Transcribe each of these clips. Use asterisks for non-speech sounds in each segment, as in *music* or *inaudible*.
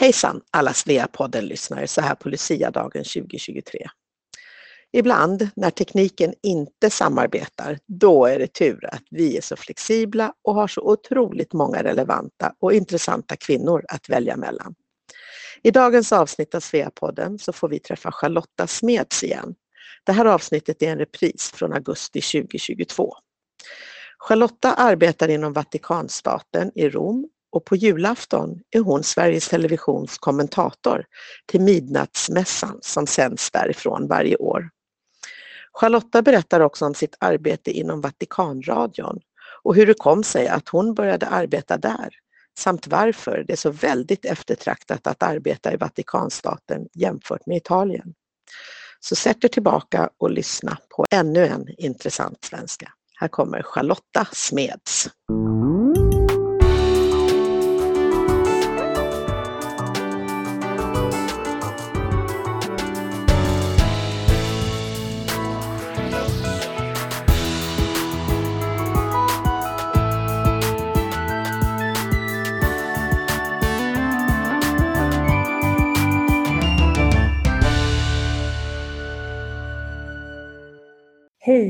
Hejsan alla Sveapodden-lyssnare så här på Lucia-dagen 2023. Ibland när tekniken inte samarbetar, då är det tur att vi är så flexibla och har så otroligt många relevanta och intressanta kvinnor att välja mellan. I dagens avsnitt av Sveapodden så får vi träffa Charlotta Smeds igen. Det här avsnittet är en repris från augusti 2022. Charlotta arbetar inom Vatikanstaten i Rom och på julafton är hon Sveriges Televisions kommentator till Midnattsmässan som sänds därifrån varje år. Charlotta berättar också om sitt arbete inom Vatikanradion och hur det kom sig att hon började arbeta där samt varför det är så väldigt eftertraktat att arbeta i Vatikanstaten jämfört med Italien. Så sätt er tillbaka och lyssna på ännu en intressant svenska. Här kommer Charlotta Smeds.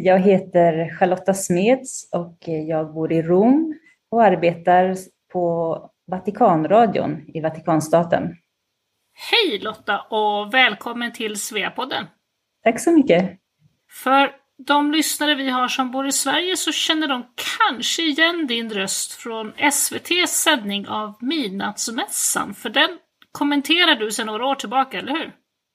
Jag heter Charlotta Smeds och jag bor i Rom och arbetar på Vatikanradion i Vatikanstaten. Hej Lotta och välkommen till Sveapodden. Tack så mycket. För de lyssnare vi har som bor i Sverige så känner de kanske igen din röst från SVTs sändning av Midnattsmässan, för den kommenterar du sedan några år tillbaka, eller hur?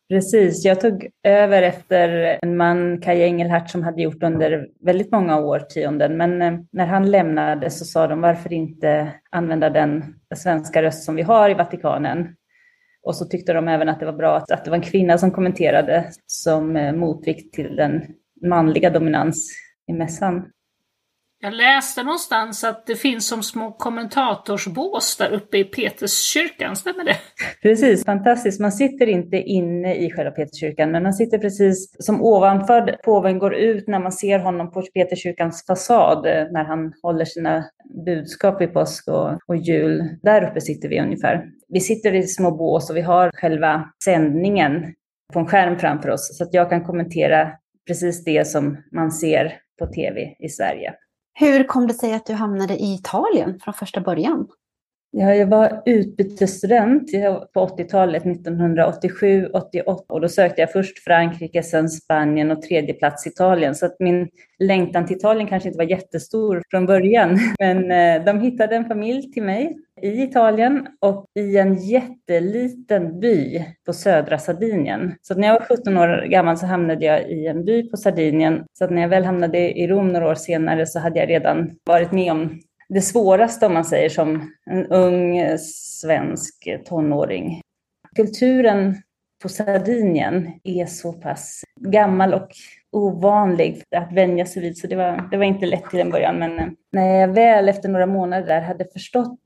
Precis, jag tog över efter en man, Kaj Engelhardt, som hade gjort under väldigt många årtionden. Men eh, när han lämnade så sa de varför inte använda den svenska röst som vi har i Vatikanen. Och så tyckte de även att det var bra att, att det var en kvinna som kommenterade som eh, motvikt till den manliga dominans i mässan. Jag läste någonstans att det finns som små kommentatorsbås där uppe i Peterskyrkan, stämmer det? Precis, fantastiskt. Man sitter inte inne i själva Peterskyrkan, men man sitter precis som ovanför påven går ut när man ser honom på Peterskyrkans fasad eh, när han håller sina budskap i påsk och, och jul. Där uppe sitter vi ungefär. Vi sitter i små bås och vi har själva sändningen på en skärm framför oss så att jag kan kommentera precis det som man ser på tv i Sverige. Hur kom det sig att du hamnade i Italien från första början? Ja, jag var utbytesstudent på 80-talet, 1987, 88 och då sökte jag först Frankrike, sen Spanien och tredje plats Italien. Så att min längtan till Italien kanske inte var jättestor från början. *laughs* Men eh, de hittade en familj till mig i Italien och i en jätteliten by på södra Sardinien. Så när jag var 17 år gammal så hamnade jag i en by på Sardinien. Så när jag väl hamnade i Rom några år senare så hade jag redan varit med om det svåraste om man säger som en ung svensk tonåring. Kulturen på Sardinien är så pass gammal och ovanlig att vänja sig vid, så det var, det var inte lätt till en början. Men eh, när jag väl efter några månader där hade förstått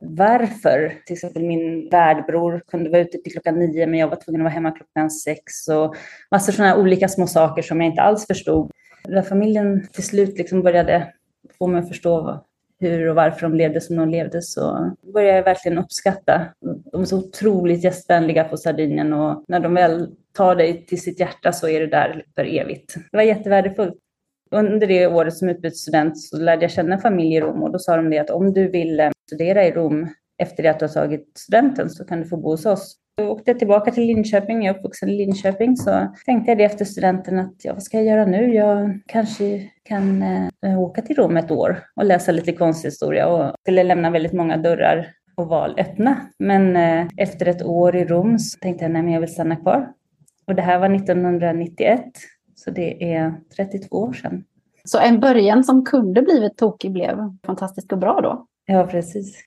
varför till exempel min värdbror kunde vara ute till klockan nio men jag var tvungen att vara hemma klockan sex och massor sådana olika små saker som jag inte alls förstod. När familjen till slut liksom började få mig att förstå hur och varför de levde som de levde så började jag verkligen uppskatta. De är så otroligt gästvänliga på Sardinien och när de väl tar dig till sitt hjärta så är du där för evigt. Det var jättevärdefullt. Under det året som utbytesstudent så lärde jag känna familj i Rom och då sa de det att om du vill studera i Rom efter det att du har tagit studenten så kan du få bo hos oss. Jag åkte tillbaka till Linköping, jag är uppvuxen i Linköping, så tänkte jag det efter studenten att ja, vad ska jag göra nu? Jag kanske kan eh, åka till Rom ett år och läsa lite konsthistoria och skulle lämna väldigt många dörrar och val öppna. Men eh, efter ett år i Rom så tänkte jag nej, jag vill stanna kvar. Och det här var 1991, så det är 32 år sedan. Så en början som kunde blivit tokig blev fantastiskt och bra då? Ja, precis.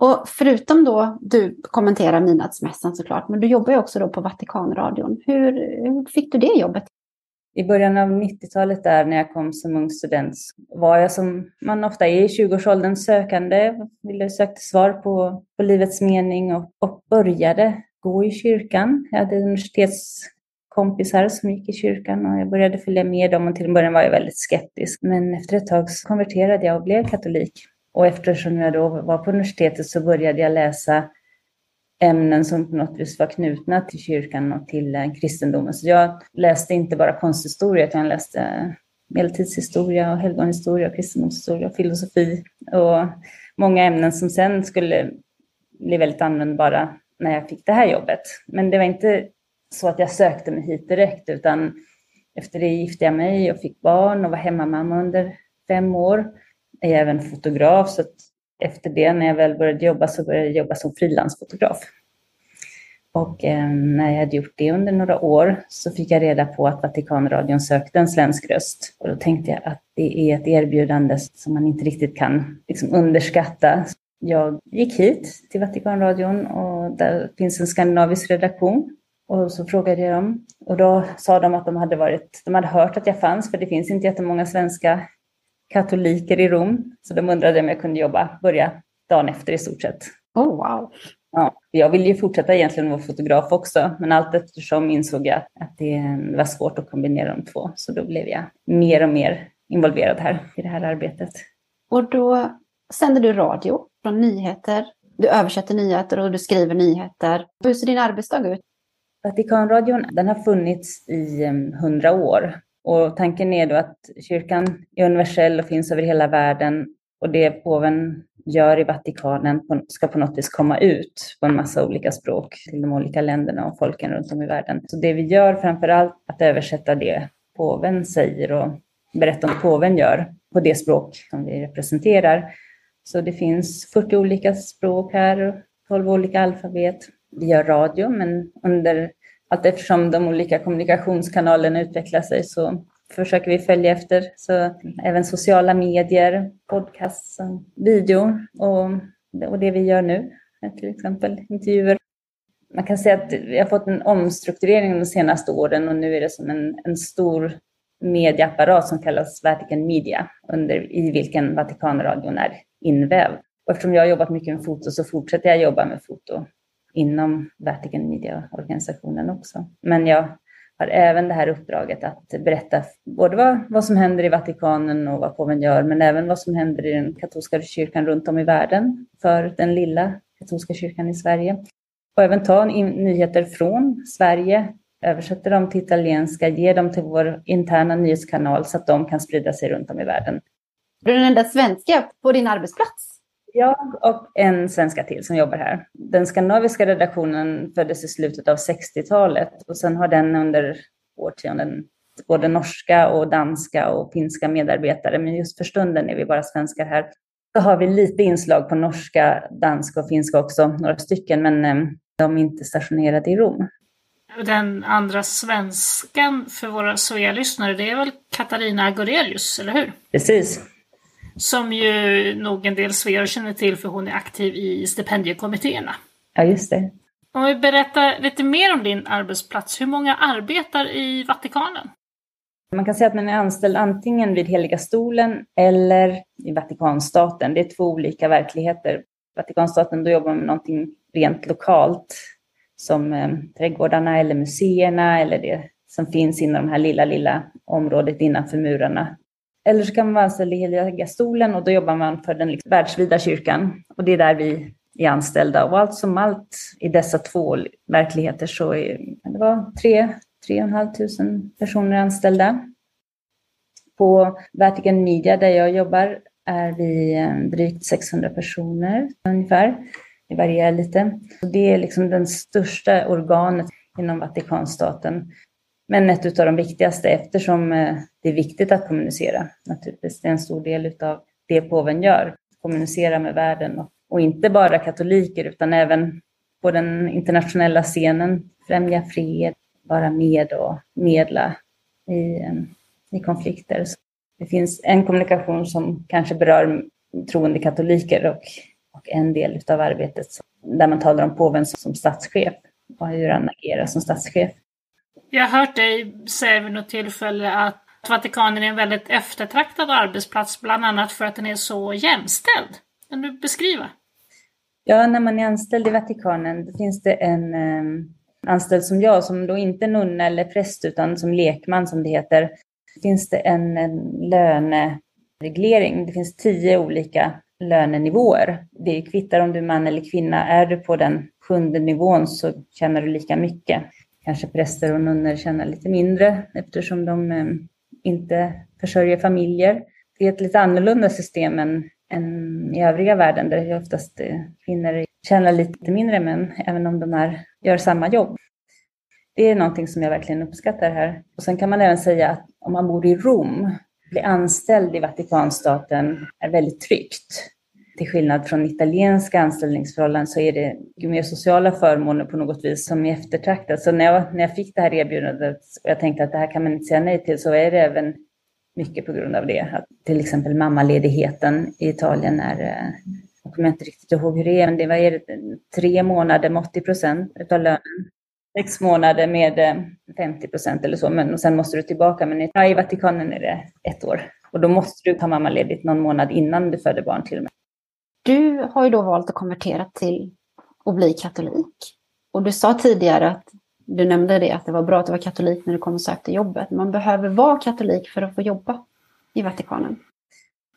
Och förutom då, du kommenterar midnattsmässan såklart, men du jobbar ju också då på Vatikanradion. Hur, hur fick du det jobbet? I början av 90-talet där när jag kom som ung student var jag som man ofta är i 20-årsåldern sökande, ville sökte svar på, på livets mening och, och började gå i kyrkan. Jag hade universitetskompisar som gick i kyrkan och jag började följa med dem och till en början var jag väldigt skeptisk. Men efter ett tag så konverterade jag och blev katolik. Och eftersom jag då var på universitetet så började jag läsa ämnen som på något vis var knutna till kyrkan och till eh, kristendomen. Så jag läste inte bara konsthistoria, utan jag läste eh, medeltidshistoria och helgonhistoria, kristendomshistoria och filosofi och många ämnen som sen skulle bli väldigt användbara när jag fick det här jobbet. Men det var inte så att jag sökte mig hit direkt, utan efter det gifte jag mig och fick barn och var hemmamamma under fem år. Jag är även fotograf, så efter det när jag väl började jobba så började jag jobba som frilansfotograf. Och eh, när jag hade gjort det under några år så fick jag reda på att Vatikanradion sökte en svensk röst. Och då tänkte jag att det är ett erbjudande som man inte riktigt kan liksom, underskatta. Jag gick hit till Vatikanradion och där finns en skandinavisk redaktion. Och så frågade jag dem och då sa de att de hade, varit, de hade hört att jag fanns, för det finns inte jättemånga svenska katoliker i Rom. Så de undrade om jag kunde jobba, börja dagen efter i stort sett. Oh, wow. Ja, jag ville ju fortsätta egentligen vara fotograf också, men allt eftersom insåg jag att det var svårt att kombinera de två. Så då blev jag mer och mer involverad här i det här arbetet. Och då sänder du radio från nyheter. Du översätter nyheter och du skriver nyheter. Hur ser din arbetsdag ut? Vatikanradion den har funnits i hundra år och tanken är då att kyrkan är universell och finns över hela världen och det påven gör i Vatikanen ska på något vis komma ut på en massa olika språk till de olika länderna och folken runt om i världen. Så det vi gör framför allt att översätta det påven säger och berätta om påven gör på det språk som vi representerar. Så det finns 40 olika språk här och 12 olika alfabet. Vi gör radio, men under allt eftersom de olika kommunikationskanalerna utvecklar sig så försöker vi följa efter. Så även sociala medier, podcasts, video och, och det vi gör nu, till exempel intervjuer. Man kan säga att vi har fått en omstrukturering de senaste åren och nu är det som en, en stor medieapparat som kallas Vatican Media, under, i vilken Vatikanradion är invävd. Och eftersom jag har jobbat mycket med foto så fortsätter jag jobba med foto inom Vatican Media-organisationen också. Men jag har även det här uppdraget att berätta både vad, vad som händer i Vatikanen och vad påven gör, men även vad som händer i den katolska kyrkan runt om i världen för den lilla katolska kyrkan i Sverige. Och även ta in nyheter från Sverige, översätta dem till italienska, ge dem till vår interna nyhetskanal så att de kan sprida sig runt om i världen. Du är den enda svenska på din arbetsplats? Jag och en svenska till som jobbar här. Den skandinaviska redaktionen föddes i slutet av 60-talet och sen har den under årtionden både norska och danska och finska medarbetare, men just för stunden är vi bara svenskar här. Så har vi lite inslag på norska, danska och finska också, några stycken, men eh, de är inte stationerade i Rom. Den andra svenskan för våra Svea-lyssnare, det är väl Katarina Gorelius, eller hur? Precis. Som ju nog en del svear känner till för hon är aktiv i stipendiekommittéerna. Ja, just det. Om vi berättar lite mer om din arbetsplats. Hur många arbetar i Vatikanen? Man kan säga att man är anställd antingen vid Heliga stolen eller i Vatikanstaten. Det är två olika verkligheter. Vatikanstaten, då jobbar man med någonting rent lokalt som eh, trädgårdarna eller museerna eller det som finns inom det här lilla, lilla området innanför murarna. Eller så kan man vara anställd i Heliga stolen och då jobbar man för den liksom världsvida kyrkan. Och det är där vi är anställda. Och allt som allt i dessa två verkligheter så är det var tre, tre och en halv tusen personer anställda. På Vatican Media där jag jobbar är vi eh, drygt 600 personer ungefär. Det varierar lite. Och det är liksom den största organet inom Vatikanstaten. Men ett av de viktigaste eftersom eh, det är viktigt att kommunicera. Naturligtvis, det är en stor del av det påven gör. Kommunicera med världen och, och inte bara katoliker utan även på den internationella scenen. Främja fred, vara med och medla i, eh, i konflikter. Så det finns en kommunikation som kanske berör troende katoliker och, och en del av arbetet där man talar om påven som statschef och hur han agerar som statschef. Jag har hört dig säga vid något tillfälle att Vatikanen är en väldigt eftertraktad arbetsplats, bland annat för att den är så jämställd. Kan du beskriva? Ja, när man är anställd i Vatikanen då finns det en eh, anställd som jag, som då inte är nunna eller präst, utan som lekman som det heter, finns det en, en lönereglering. Det finns tio olika lönenivåer. Det kvittar om du är man eller kvinna. Är du på den sjunde nivån så tjänar du lika mycket. Kanske präster och nunnor tjänar lite mindre eftersom de eh, inte försörjer familjer. Det är ett lite annorlunda system än, än i övriga världen där det oftast eh, kvinnor tjänar lite mindre män, även om de är, gör samma jobb. Det är någonting som jag verkligen uppskattar här. Och sen kan man även säga att om man bor i Rom, bli anställd i Vatikanstaten är väldigt tryggt. Till skillnad från italienska anställningsförhållanden så är det mer sociala förmåner på något vis som är eftertraktat. Så när jag, när jag fick det här erbjudandet och jag tänkte att det här kan man inte säga nej till så är det även mycket på grund av det. Att till exempel mammaledigheten i Italien är, eh, jag kommer inte riktigt ihåg hur det är, men det var tre månader med 80 procent av lönen sex månader med eh, 50 procent eller så, men och sen måste du tillbaka. Men i Vatikanen är det ett år. Och då måste du ta mammaledigt någon månad innan du föder barn till och med. Du har ju då valt att konvertera till att bli katolik. Och du sa tidigare att du nämnde det, att det var bra att du var katolik när du kom och sökte jobbet. Man behöver vara katolik för att få jobba i Vatikanen.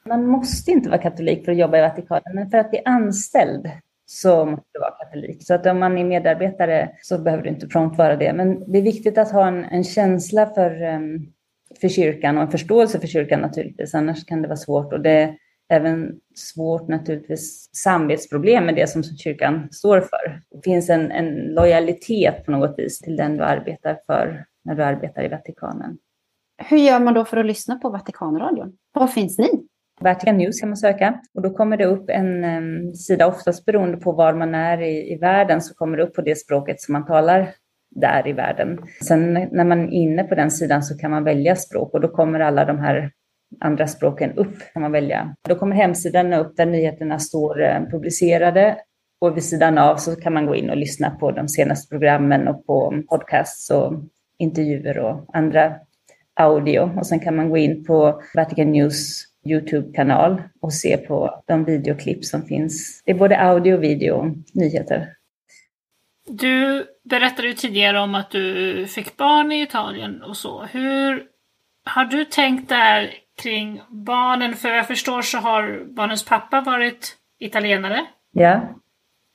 Man måste inte vara katolik för att jobba i Vatikanen, men för att bli anställd så måste du vara katolik. Så att om man är medarbetare så behöver du inte prompt vara det. Men det är viktigt att ha en, en känsla för, ehm, för kyrkan och en förståelse för kyrkan naturligtvis. Annars kan det vara svårt. Och det även svårt naturligtvis samvetsproblem med det som kyrkan står för. Det finns en, en lojalitet på något vis till den du arbetar för när du arbetar i Vatikanen. Hur gör man då för att lyssna på Vatikanradion? Var finns ni? Vatican News kan man söka och då kommer det upp en um, sida, oftast beroende på var man är i, i världen, så kommer det upp på det språket som man talar där i världen. Sen när man är inne på den sidan så kan man välja språk och då kommer alla de här andra språken upp kan man välja. Då kommer hemsidan upp där nyheterna står eh, publicerade och vid sidan av så kan man gå in och lyssna på de senaste programmen och på podcasts och intervjuer och andra audio. Och sen kan man gå in på Vatican News Youtube-kanal och se på de videoklipp som finns. Det är både audio, video och nyheter. Du berättade ju tidigare om att du fick barn i Italien och så. Hur har du tänkt där kring barnen? För jag förstår så har barnens pappa varit italienare. Ja.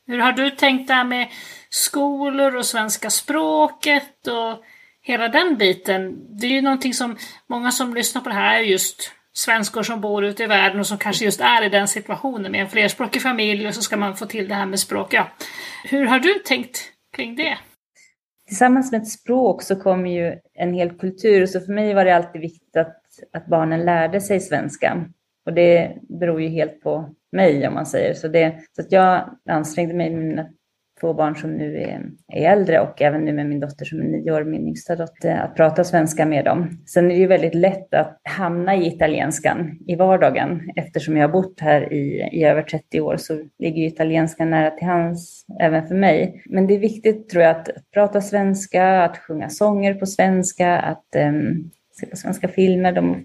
Hur har du tänkt där med skolor och svenska språket och hela den biten? Det är ju någonting som många som lyssnar på det här är just svenskor som bor ute i världen och som kanske just är i den situationen med en flerspråkig familj och så ska man få till det här med språk. Ja. Hur har du tänkt kring det? Tillsammans med ett språk så kommer ju en hel kultur, så för mig var det alltid viktigt att, att barnen lärde sig svenska. Och det beror ju helt på mig om man säger så. Det, så att jag ansträngde mig med mina två barn som nu är, är äldre och även nu med min dotter som är nio år, min yngsta dotter, att prata svenska med dem. Sen är det ju väldigt lätt att hamna i italienskan i vardagen. Eftersom jag har bott här i, i över 30 år så ligger ju italienskan nära till hands även för mig. Men det är viktigt tror jag att, att prata svenska, att sjunga sånger på svenska, att um, se på svenska filmer. De är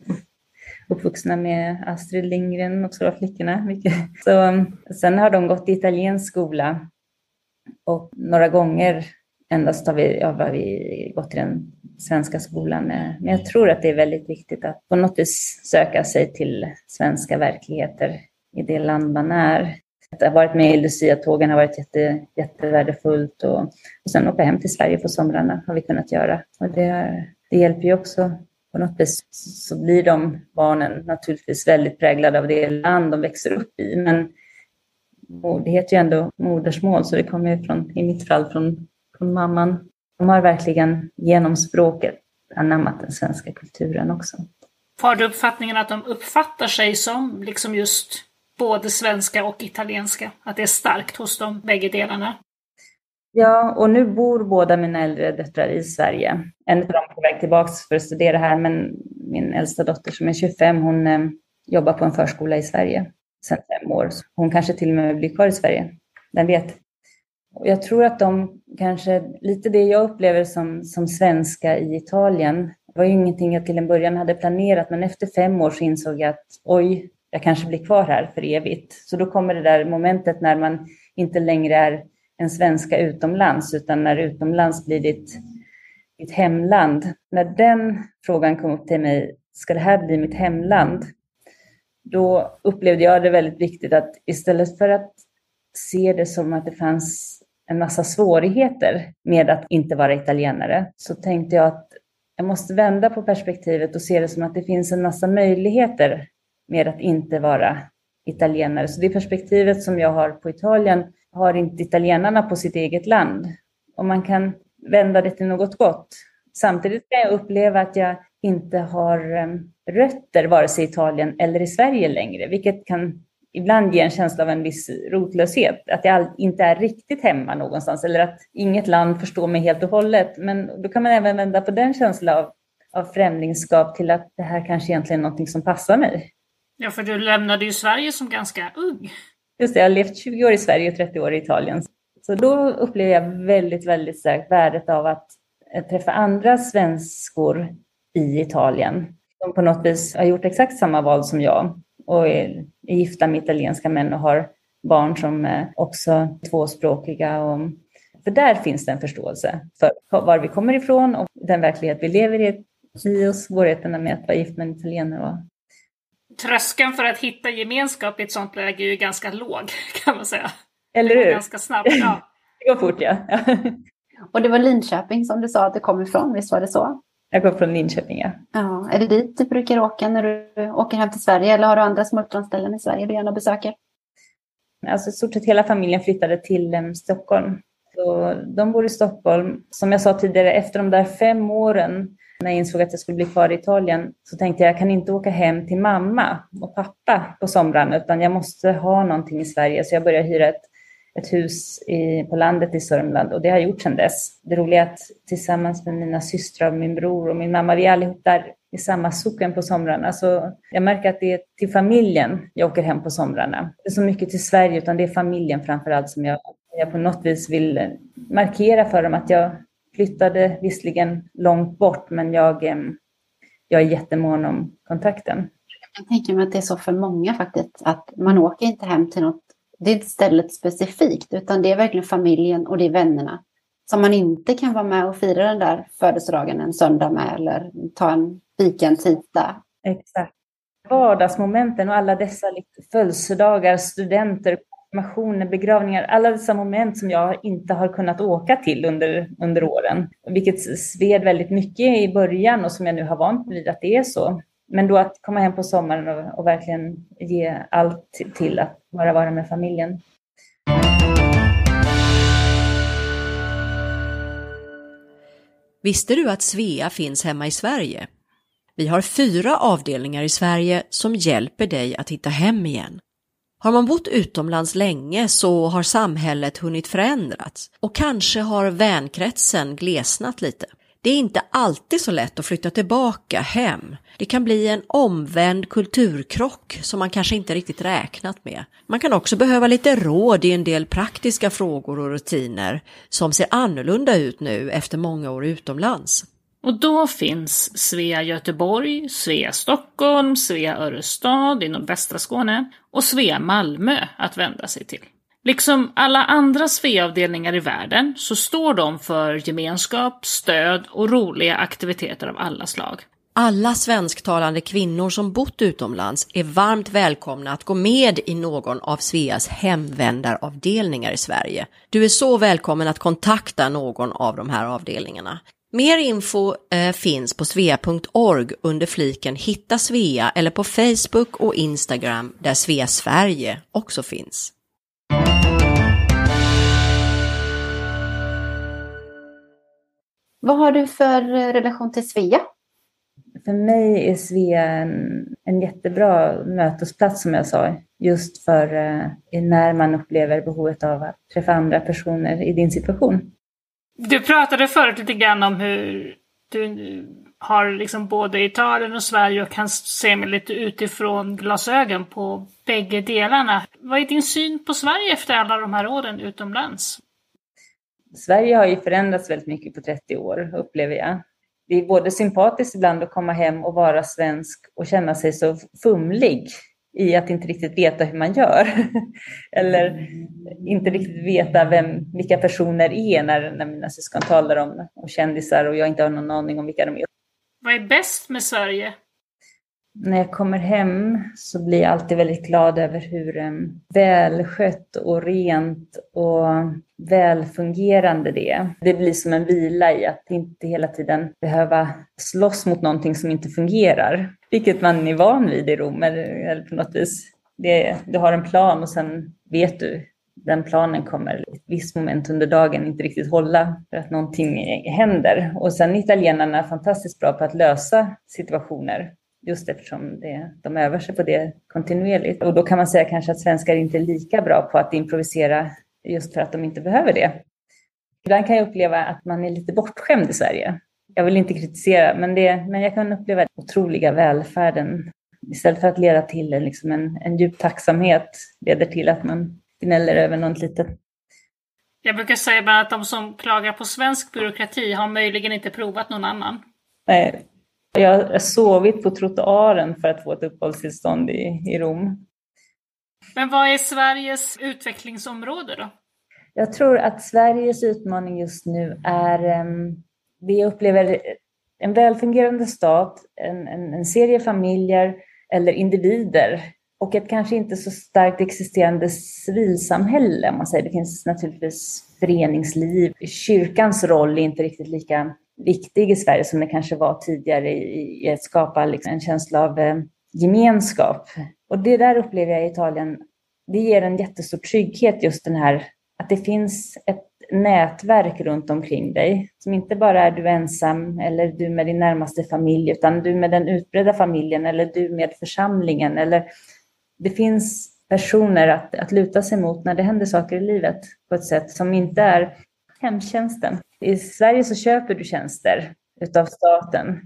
uppvuxna med Astrid Lindgren, också då flickorna. Mycket. Så, um, sen har de gått i italiensk skola och några gånger endast har vi, ja, har vi gått till den svenska skolan. Men jag tror att det är väldigt viktigt att på något vis söka sig till svenska verkligheter i det land man är. Att ha varit med i Lucia-tågen har varit jätte, jättevärdefullt och, och sen åka hem till Sverige på somrarna har vi kunnat göra. Och det, det hjälper ju också. På något vis så blir de barnen naturligtvis väldigt präglade av det land de växer upp i. Men det heter ju ändå modersmål, så det kommer ju från, i mitt fall från, från mamman. De har verkligen genom språket anammat den svenska kulturen också. Har du uppfattningen att de uppfattar sig som liksom just både svenska och italienska? Att det är starkt hos dem, bägge delarna? Ja, och nu bor båda mina äldre döttrar i Sverige. En av dem är på väg tillbaka för att studera här, men min äldsta dotter som är 25, hon eh, jobbar på en förskola i Sverige sedan fem år. Hon kanske till och med blir kvar i Sverige. Vem vet? Jag tror att de kanske, lite det jag upplever som, som svenska i Italien, var ju ingenting jag till en början hade planerat, men efter fem år så insåg jag att oj, jag kanske blir kvar här för evigt. Så då kommer det där momentet när man inte längre är en svenska utomlands, utan när utomlands blir ditt, ditt hemland. När den frågan kom upp till mig, ska det här bli mitt hemland? då upplevde jag det väldigt viktigt att istället för att se det som att det fanns en massa svårigheter med att inte vara italienare, så tänkte jag att jag måste vända på perspektivet och se det som att det finns en massa möjligheter med att inte vara italienare. Så det perspektivet som jag har på Italien har inte italienarna på sitt eget land. Och man kan vända det till något gott. Samtidigt kan jag uppleva att jag inte har ehm, rötter vare sig i Italien eller i Sverige längre, vilket kan ibland ge en känsla av en viss rotlöshet, att jag inte är riktigt hemma någonstans eller att inget land förstår mig helt och hållet. Men då kan man även vända på den känslan av, av främlingskap till att det här kanske egentligen är någonting som passar mig. Ja, för du lämnade ju Sverige som ganska ung. Just det, jag har levt 20 år i Sverige och 30 år i Italien. Så då upplever jag väldigt, väldigt starkt värdet av att träffa andra svenskor i Italien som på något vis har gjort exakt samma val som jag och är gifta med italienska män och har barn som är också tvåspråkiga. Och, för där finns det en förståelse för var vi kommer ifrån och den verklighet vi lever i, i och svårigheterna med att vara gift med en italienare. Tröskeln för att hitta gemenskap i ett sånt läge är ju ganska låg, *laughs* kan man säga. Eller hur? Ganska snabbt, ja. *laughs* det går fort, ja. *laughs* och det var Linköping som du sa att du kom ifrån, visst var det så? Jag kommer från Linköping, ja. ja. Är det dit du brukar åka när du åker hem till Sverige eller har du andra smultronställen i Sverige du gärna besöker? Alltså i stort sett hela familjen flyttade till um, Stockholm. Så de bor i Stockholm. Som jag sa tidigare, efter de där fem åren när jag insåg att jag skulle bli kvar i Italien så tänkte jag jag kan inte åka hem till mamma och pappa på somrarna utan jag måste ha någonting i Sverige. Så jag började hyra ett ett hus i, på landet i Sörmland och det har jag gjort sedan dess. Det roliga är att tillsammans med mina systrar, min bror och min mamma, vi är allihop där i samma socken på somrarna. Så jag märker att det är till familjen jag åker hem på somrarna. Det är så mycket till Sverige utan det är familjen framför allt som jag, jag på något vis vill markera för dem att jag flyttade visserligen långt bort men jag, jag är jättemån om kontakten. Jag tänker mig att det är så för många faktiskt, att man åker inte hem till något det är inte stället specifikt, utan det är verkligen familjen och det är vännerna. Som man inte kan vara med och fira den där födelsedagen en söndag med eller ta en fika en tisdag. Exakt. Vardagsmomenten och alla dessa födelsedagar, studenter, kremationer, begravningar, alla dessa moment som jag inte har kunnat åka till under, under åren. Vilket sved väldigt mycket i början och som jag nu har vant mig vid att det är så. Men då att komma hem på sommaren och, och verkligen ge allt till att bara vara med familjen. Visste du att Svea finns hemma i Sverige? Vi har fyra avdelningar i Sverige som hjälper dig att hitta hem igen. Har man bott utomlands länge så har samhället hunnit förändrats och kanske har vänkretsen glesnat lite. Det är inte alltid så lätt att flytta tillbaka hem. Det kan bli en omvänd kulturkrock som man kanske inte riktigt räknat med. Man kan också behöva lite råd i en del praktiska frågor och rutiner som ser annorlunda ut nu efter många år utomlands. Och då finns Svea Göteborg, Svea Stockholm, Svea Örestad inom västra Skåne och Svea Malmö att vända sig till. Liksom alla andra Svea-avdelningar i världen så står de för gemenskap, stöd och roliga aktiviteter av alla slag. Alla svensktalande kvinnor som bott utomlands är varmt välkomna att gå med i någon av Sveas hemvändaravdelningar i Sverige. Du är så välkommen att kontakta någon av de här avdelningarna. Mer info eh, finns på svea.org under fliken Hitta Svea eller på Facebook och Instagram där Svea Sverige också finns. Vad har du för relation till Svea? För mig är Svea en, en jättebra mötesplats som jag sa. Just för eh, när man upplever behovet av att träffa andra personer i din situation. Du pratade förut lite grann om hur du har liksom både Italien och Sverige och kan se med lite utifrån glasögon på bägge delarna. Vad är din syn på Sverige efter alla de här åren utomlands? Sverige har ju förändrats väldigt mycket på 30 år, upplever jag. Det är både sympatiskt ibland att komma hem och vara svensk och känna sig så fumlig i att inte riktigt veta hur man gör. *laughs* Eller inte riktigt veta vem, vilka personer är när, när mina syskon talar om och kändisar och jag inte har någon aning om vilka de är. Vad är bäst med Sverige? när jag kommer hem så blir jag alltid väldigt glad över hur um, välskött och rent och välfungerande det är. Det blir som en vila i att inte hela tiden behöva slåss mot någonting som inte fungerar, vilket man är van vid i Rom eller, på något vis. Det, du har en plan och sen vet du den planen kommer i ett visst moment under dagen inte riktigt hålla för att någonting händer. Och sen italienarna är fantastiskt bra på att lösa situationer just eftersom det, de övar sig på det kontinuerligt. Och då kan man säga kanske att svenskar inte är lika bra på att improvisera just för att de inte behöver det. Ibland kan jag uppleva att man är lite bortskämd i Sverige. Jag vill inte kritisera, men, det, men jag kan uppleva den otroliga välfärden. Istället för att leda till liksom en, en djup tacksamhet leder till att man gnäller över något litet. Jag brukar säga bara att de som klagar på svensk byråkrati har möjligen inte provat någon annan. Nej, jag har sovit på trottoaren för att få ett uppehållstillstånd i, i Rom. Men vad är Sveriges utvecklingsområde då? Jag tror att Sveriges utmaning just nu är, um, vi upplever en välfungerande stat, en, en, en serie familjer eller individer och ett kanske inte så starkt existerande civilsamhälle. Om man säger. Det finns naturligtvis föreningsliv. Kyrkans roll är inte riktigt lika viktig i Sverige som det kanske var tidigare i, i att skapa liksom en känsla av eh, gemenskap. Och det där upplever jag i Italien, det ger en jättestor trygghet just den här att det finns ett nätverk runt omkring dig som inte bara är du ensam eller du med din närmaste familj utan du med den utbredda familjen eller du med församlingen eller det finns personer att, att luta sig mot när det händer saker i livet på ett sätt som inte är hemtjänsten. I Sverige så köper du tjänster utav staten.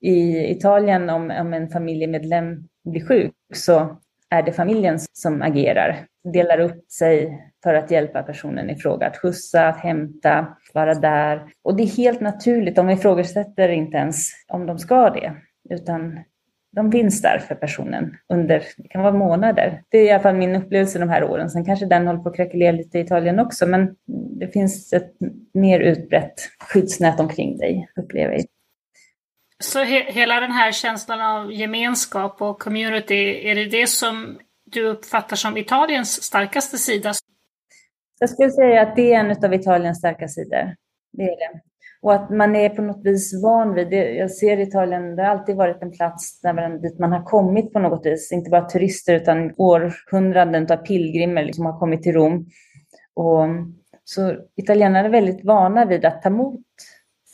I Italien om, om en familjemedlem blir sjuk så är det familjen som agerar, delar upp sig för att hjälpa personen i fråga, att skjutsa, att hämta, vara där. Och det är helt naturligt, de ifrågasätter inte ens om de ska det, utan de finns där för personen under, det kan vara månader. Det är i alla fall min upplevelse de här åren. Sen kanske den håller på att krackelera lite i Italien också, men det finns ett mer utbrett skyddsnät omkring dig, upplever jag. Så he hela den här känslan av gemenskap och community, är det det som du uppfattar som Italiens starkaste sida? Jag skulle säga att det är en av Italiens starka sidor. Det är det. Och att man är på något vis van vid det. Jag ser Italien, det har alltid varit en plats där man, dit man har kommit på något vis. Inte bara turister utan århundraden av pilgrimer som har kommit till Rom. Och, så italienarna är väldigt vana vid att ta emot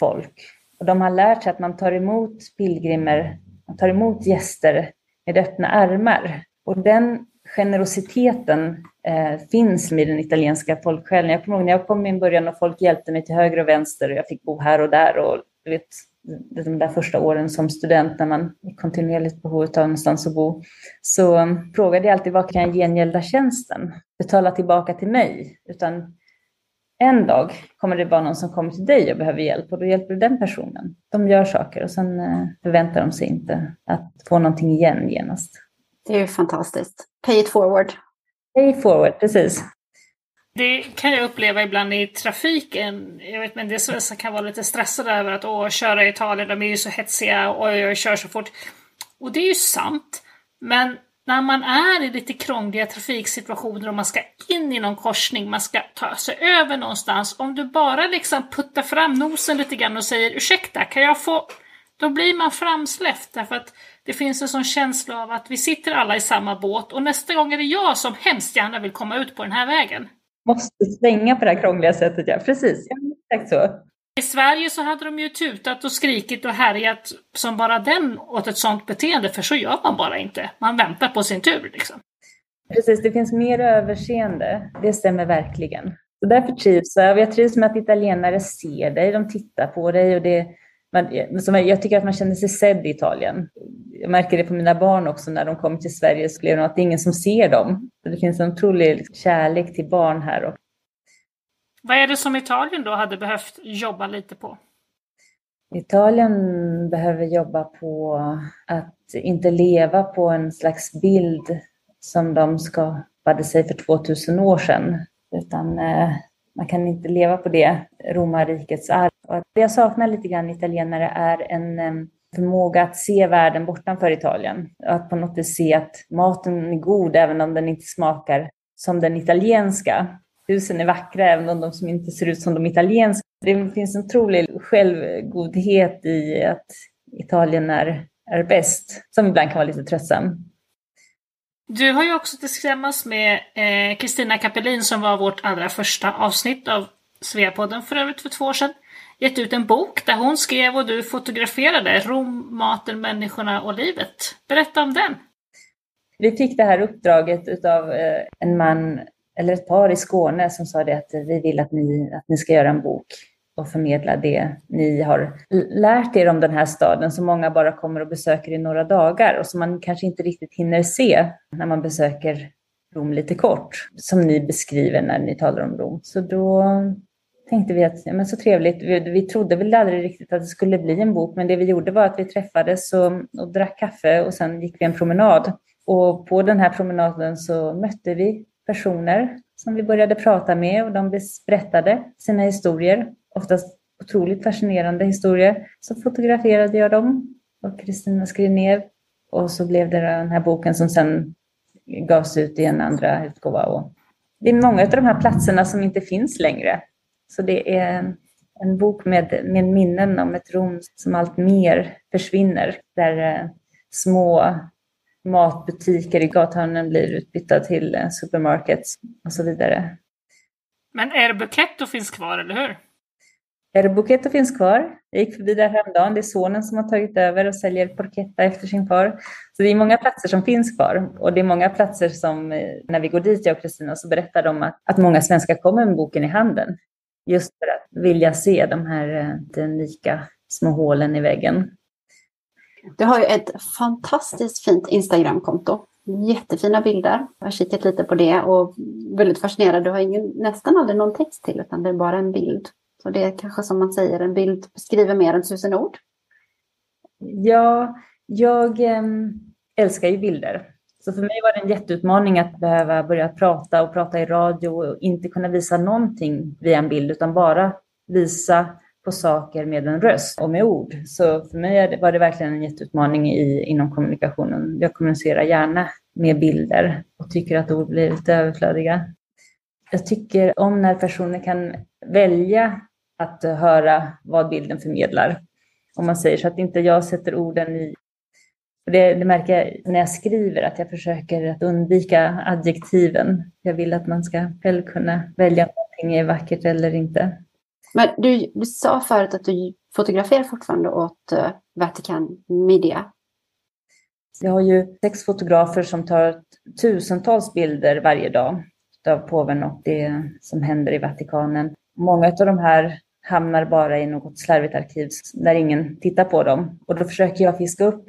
folk. Och de har lärt sig att man tar emot pilgrimer, man tar emot gäster med öppna armar. Och den generositeten eh, finns med den italienska folksjälen. Jag kommer ihåg när jag kom i början och folk hjälpte mig till höger och vänster och jag fick bo här och där. Och, du vet, de där första åren som student när man är kontinuerligt behov av någonstans att bo, så eh, frågade jag alltid vad kan jag gengälda tjänsten? Betala tillbaka till mig? Utan en dag kommer det vara någon som kommer till dig och behöver hjälp och då hjälper du den personen. De gör saker och sen eh, förväntar de sig inte att få någonting igen genast. Det är ju fantastiskt. Pay it forward. Pay it forward, precis. Det kan jag uppleva ibland i trafiken. Jag vet men det är så kan vara lite stressade över att åh, köra i Italien, de är ju så hetsiga och jag kör så fort. Och det är ju sant. Men när man är i lite krångliga trafiksituationer och man ska in i någon korsning, man ska ta sig över någonstans. Om du bara liksom puttar fram nosen lite grann och säger ursäkta, kan jag få... Då blir man framsläppt därför att det finns en sån känsla av att vi sitter alla i samma båt och nästa gång är det jag som hemskt gärna vill komma ut på den här vägen. Måste svänga på det här krångliga sättet, ja. Precis, ja, exakt så. I Sverige så hade de ju tutat och skrikit och härjat som bara den åt ett sånt beteende, för så gör man bara inte. Man väntar på sin tur liksom. Precis, det finns mer överseende. Det stämmer verkligen. Så därför trivs jag. Jag trivs med att italienare ser dig, de tittar på dig och det, man, som jag tycker att man känner sig sedd i Italien. Jag märker det på mina barn också när de kommer till Sverige så upplever de att det är ingen som ser dem. Det finns en otrolig kärlek till barn här. Vad är det som Italien då hade behövt jobba lite på? Italien behöver jobba på att inte leva på en slags bild som de skapade sig för 2000 år sedan, utan eh, man kan inte leva på det, romarrikets arv. Och det jag saknar lite grann italienare är en, förmåga att se världen bortanför Italien. Att på något vis se att maten är god även om den inte smakar som den italienska. Husen är vackra även om de som inte ser ut som de italienska. Det finns en otrolig självgodhet i att Italien är, är bäst, som ibland kan vara lite tröttsam. Du har ju också tillsammans med eh, Kristina eh, Kapelin som var vårt allra första avsnitt av Sveapodden för övrigt för två år sedan gett ut en bok där hon skrev och du fotograferade Rom, maten, människorna och livet. Berätta om den! Vi fick det här uppdraget av eh, en man eller ett par i Skåne som sa det att vi vill att ni, att ni ska göra en bok och förmedla det ni har lärt er om den här staden som många bara kommer och besöker i några dagar och som man kanske inte riktigt hinner se när man besöker Rom lite kort, som ni beskriver när ni talar om Rom. Så då tänkte vi att ja, men så trevligt. Vi, vi trodde väl aldrig riktigt att det skulle bli en bok, men det vi gjorde var att vi träffades och, och drack kaffe och sen gick vi en promenad. Och på den här promenaden så mötte vi personer som vi började prata med och de berättade sina historier, oftast otroligt fascinerande historier. Så fotograferade jag dem och Kristina skrev ner och så blev det den här boken som sen gavs ut i en andra utgåva. Och det är många av de här platserna som inte finns längre. Så det är en bok med, med minnen om ett Rom som allt mer försvinner. Där eh, små matbutiker i gathörnen blir utbytta till eh, supermarkets och så vidare. Men är Buketto finns kvar, eller hur? Är Buketto finns kvar. Jag gick förbi där häromdagen. Det är sonen som har tagit över och säljer porchetta efter sin far. Så det är många platser som finns kvar. Och det är många platser som, eh, när vi går dit, jag och Kristina, så berättar de att, att många svenskar kommer med boken i handen. Just för att vilja se de här eh, unika små hålen i väggen. Du har ju ett fantastiskt fint Instagramkonto. Jättefina bilder. Jag har kikat lite på det och väldigt fascinerad. Du har ingen, nästan aldrig någon text till utan det är bara en bild. Så det är kanske som man säger, en bild beskriver mer än tusen ord. Ja, jag ehm, älskar ju bilder. Så för mig var det en jätteutmaning att behöva börja prata och prata i radio och inte kunna visa någonting via en bild utan bara visa på saker med en röst och med ord. Så för mig var det verkligen en jätteutmaning i, inom kommunikationen. Jag kommunicerar gärna med bilder och tycker att ord blir lite överflödiga. Jag tycker om när personer kan välja att höra vad bilden förmedlar. Om man säger så att inte jag sätter orden i det, det, märker jag när jag skriver, att jag försöker att undvika adjektiven. Jag vill att man ska själv kunna välja om någonting är vackert eller inte. Men du, du sa förut att du fotograferar fortfarande åt uh, Vatican Media. Jag har ju sex fotografer som tar tusentals bilder varje dag av påven och det som händer i Vatikanen. Många av de här hamnar bara i något slarvigt arkiv där ingen tittar på dem. Och då försöker jag fiska upp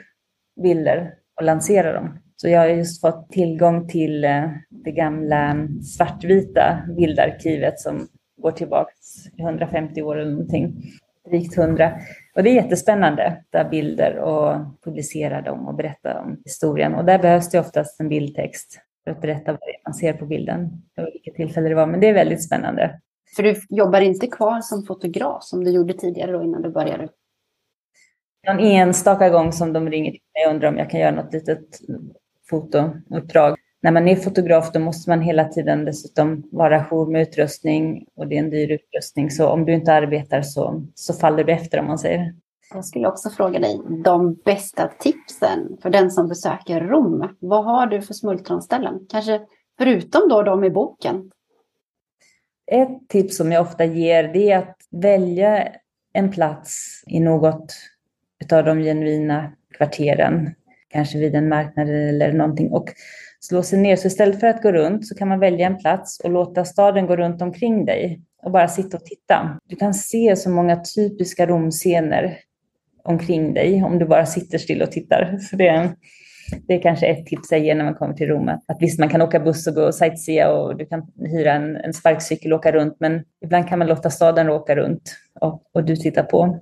bilder och lansera dem. Så jag har just fått tillgång till eh, det gamla svartvita bildarkivet som går tillbaka 150 år eller någonting, drygt 100. Och det är jättespännande att ta bilder och publicera dem och berätta om historien. Och där behövs det oftast en bildtext för att berätta vad det är man ser på bilden och vilket tillfälle det var. Men det är väldigt spännande. För du jobbar inte kvar som fotograf som du gjorde tidigare då innan du började någon enstaka gång som de ringer till mig och undrar om jag kan göra något litet fotouppdrag. När man är fotograf då måste man hela tiden dessutom vara jour med utrustning och det är en dyr utrustning. Så om du inte arbetar så, så faller du efter om man säger. Jag skulle också fråga dig de bästa tipsen för den som besöker Rom. Vad har du för smultronställen? Kanske förutom då de i boken? Ett tips som jag ofta ger det är att välja en plats i något utav de genuina kvarteren, kanske vid en marknad eller någonting och slå sig ner. Så istället för att gå runt så kan man välja en plats och låta staden gå runt omkring dig och bara sitta och titta. Du kan se så många typiska Romscener omkring dig om du bara sitter still och tittar. Så det, är, det är kanske ett tips jag ger när man kommer till Rom. Att visst, man kan åka buss och gå och sightsea och du kan hyra en, en sparkcykel och åka runt, men ibland kan man låta staden åka runt och, och du tittar på.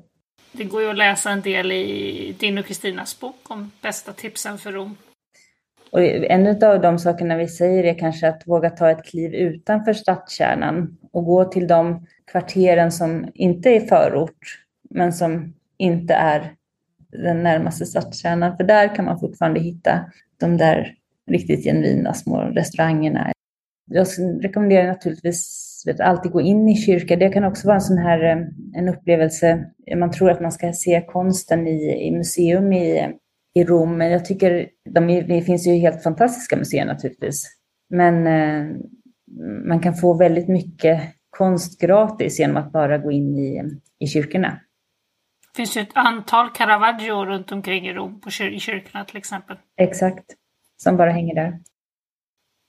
Det går ju att läsa en del i din och Kristinas bok om bästa tipsen för Rom. Och en av de sakerna vi säger är kanske att våga ta ett kliv utanför stadskärnan och gå till de kvarteren som inte är förort, men som inte är den närmaste stadskärnan, för där kan man fortfarande hitta de där riktigt genuina små restaurangerna. Jag rekommenderar naturligtvis vet, alltid gå in i kyrka. Det kan också vara en sån här eh, en upplevelse. Man tror att man ska se konsten i, i museum i, i Rom, men jag tycker de, det finns ju helt fantastiska museer naturligtvis. Men eh, man kan få väldigt mycket konst gratis genom att bara gå in i, i kyrkorna. Det finns ju ett antal Caravaggio runt omkring i Rom, på kyr i kyrkorna till exempel. Exakt, som bara hänger där.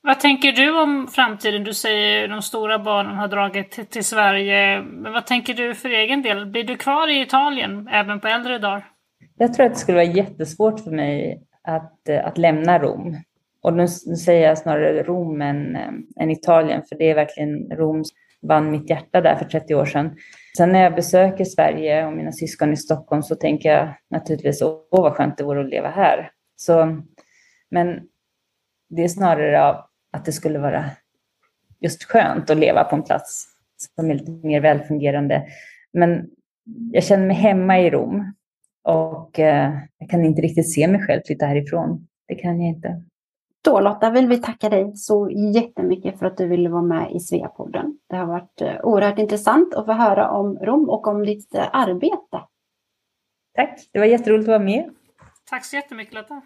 Vad tänker du om framtiden? Du säger att de stora barnen har dragit till, Sverige. Men vad tänker du för egen del? Blir du kvar i Italien även på äldre dagar? Jag tror att det skulle vara jättesvårt för mig att, eh, att lämna Rom. Och nu säger jag snarare Rom än, eh, än Italien, för det är verkligen Rom som vann mitt hjärta där för 30 år sedan. Sen när jag besöker Sverige och mina syskon i Stockholm så tänker jag naturligtvis, åh vad skönt det vore att leva här. Så, men det är snarare av att det skulle vara just skönt att leva på en plats som är lite mer välfungerande. Men jag känner mig hemma i Rom och eh, jag kan inte riktigt se mig själv flytta härifrån. Det kan jag inte. Då Lotta vill vi tacka dig så jättemycket för att du ville vara med i Sveapodden. Det har varit eh, oerhört intressant att få höra om Rom och om ditt eh, arbete. Tack, det var jätteroligt att vara med. Tack så jättemycket Lotta.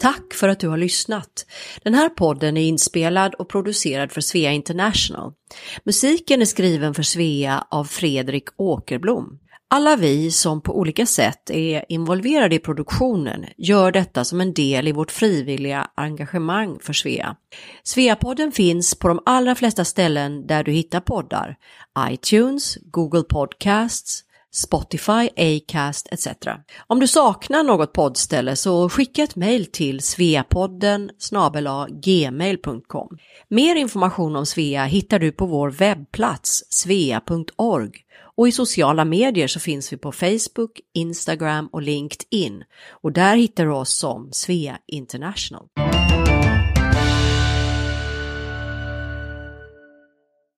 Tack för att du har lyssnat. Den här podden är inspelad och producerad för Svea International. Musiken är skriven för Svea av Fredrik Åkerblom. Alla vi som på olika sätt är involverade i produktionen gör detta som en del i vårt frivilliga engagemang för Svea. Sveapodden finns på de allra flesta ställen där du hittar poddar. iTunes, Google Podcasts, Spotify, Acast etc. Om du saknar något poddställe så skicka ett mejl till sveapodden gmail.com. Mer information om Svea hittar du på vår webbplats svea.org och i sociala medier så finns vi på Facebook, Instagram och LinkedIn och där hittar du oss som Svea International.